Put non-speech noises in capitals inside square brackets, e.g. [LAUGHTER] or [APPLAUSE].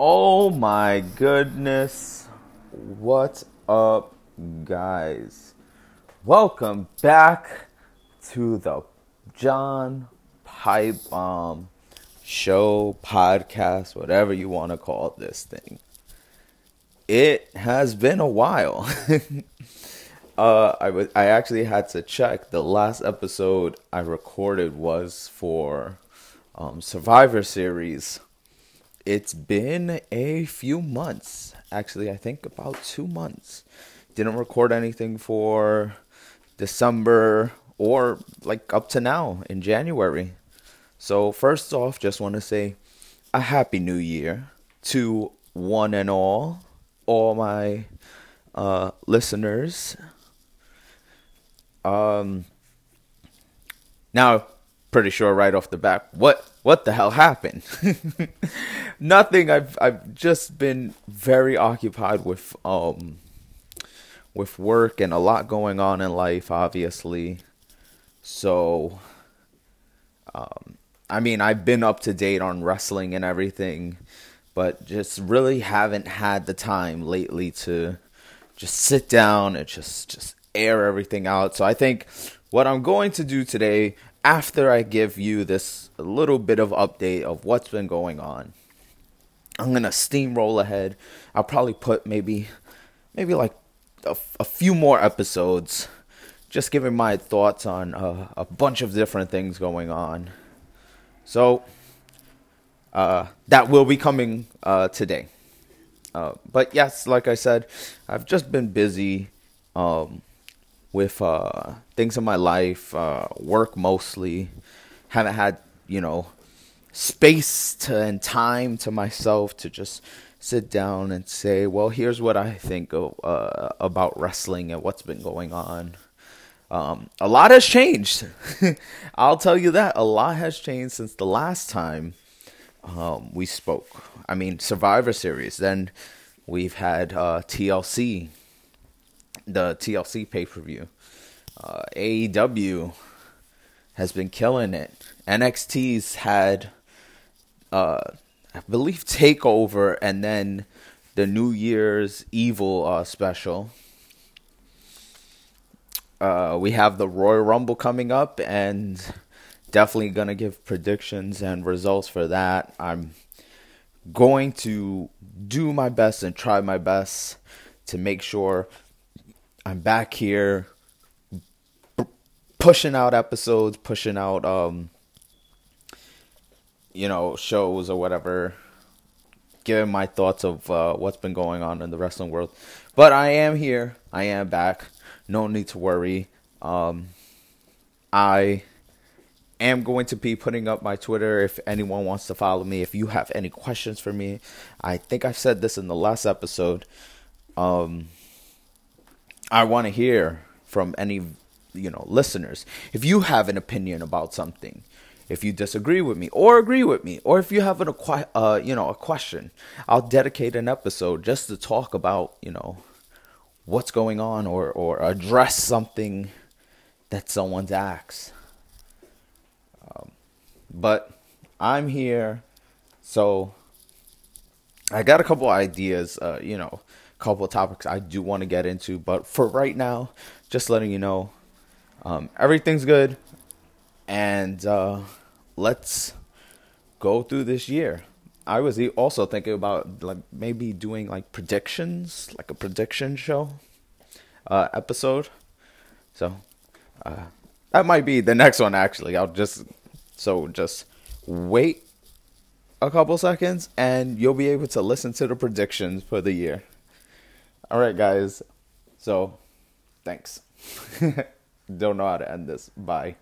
Oh my goodness. What up, guys? Welcome back to the John Pipe Bomb show, podcast, whatever you want to call this thing. It has been a while. [LAUGHS] uh, I I actually had to check. The last episode I recorded was for um, Survivor Series it's been a few months. Actually, I think about two months. Didn't record anything for December or like up to now in January. So, first off, just want to say a happy new year to one and all, all my uh, listeners. Um, now, pretty sure right off the bat, what what the hell happened? [LAUGHS] Nothing. I've I've just been very occupied with um with work and a lot going on in life, obviously. So, um, I mean, I've been up to date on wrestling and everything, but just really haven't had the time lately to just sit down and just just air everything out. So I think what I'm going to do today after I give you this little bit of update of what's been going on, I'm gonna steamroll ahead. I'll probably put maybe, maybe like a, a few more episodes, just giving my thoughts on uh, a bunch of different things going on. So, uh, that will be coming uh, today. Uh, but yes, like I said, I've just been busy. Um, with uh, things in my life, uh, work mostly. Haven't had, you know, space to, and time to myself to just sit down and say, well, here's what I think of, uh, about wrestling and what's been going on. Um, a lot has changed. [LAUGHS] I'll tell you that. A lot has changed since the last time um, we spoke. I mean, Survivor Series. Then we've had uh, TLC the TLC pay per view. Uh, AEW has been killing it. NXT's had, uh, I believe, [LAUGHS] Takeover and then the New Year's Evil uh, special. Uh, we have the Royal Rumble coming up, and definitely gonna give predictions and results for that. I'm going to do my best and try my best to make sure I'm back here pushing out episodes, pushing out um you know, shows or whatever, giving my thoughts of uh, what's been going on in the wrestling world. But I am here. I am back. No need to worry. Um I am going to be putting up my Twitter if anyone wants to follow me. If you have any questions for me, I think I've said this in the last episode. Um, I want to hear from any you know listeners. If you have an opinion about something, if you disagree with me or agree with me, or if you have an uh, you know a question, I'll dedicate an episode just to talk about you know what's going on or or address something that someone's asked. Um, but I'm here, so I got a couple ideas. Uh, you know, couple of topics I do want to get into, but for right now, just letting you know, um, everything's good, and uh, let's go through this year. I was also thinking about like maybe doing like predictions, like a prediction show uh, episode. So uh, that might be the next one. Actually, I'll just so just wait a couple seconds, and you'll be able to listen to the predictions for the year. All right, guys. So, thanks. [LAUGHS] Don't know how to end this. Bye.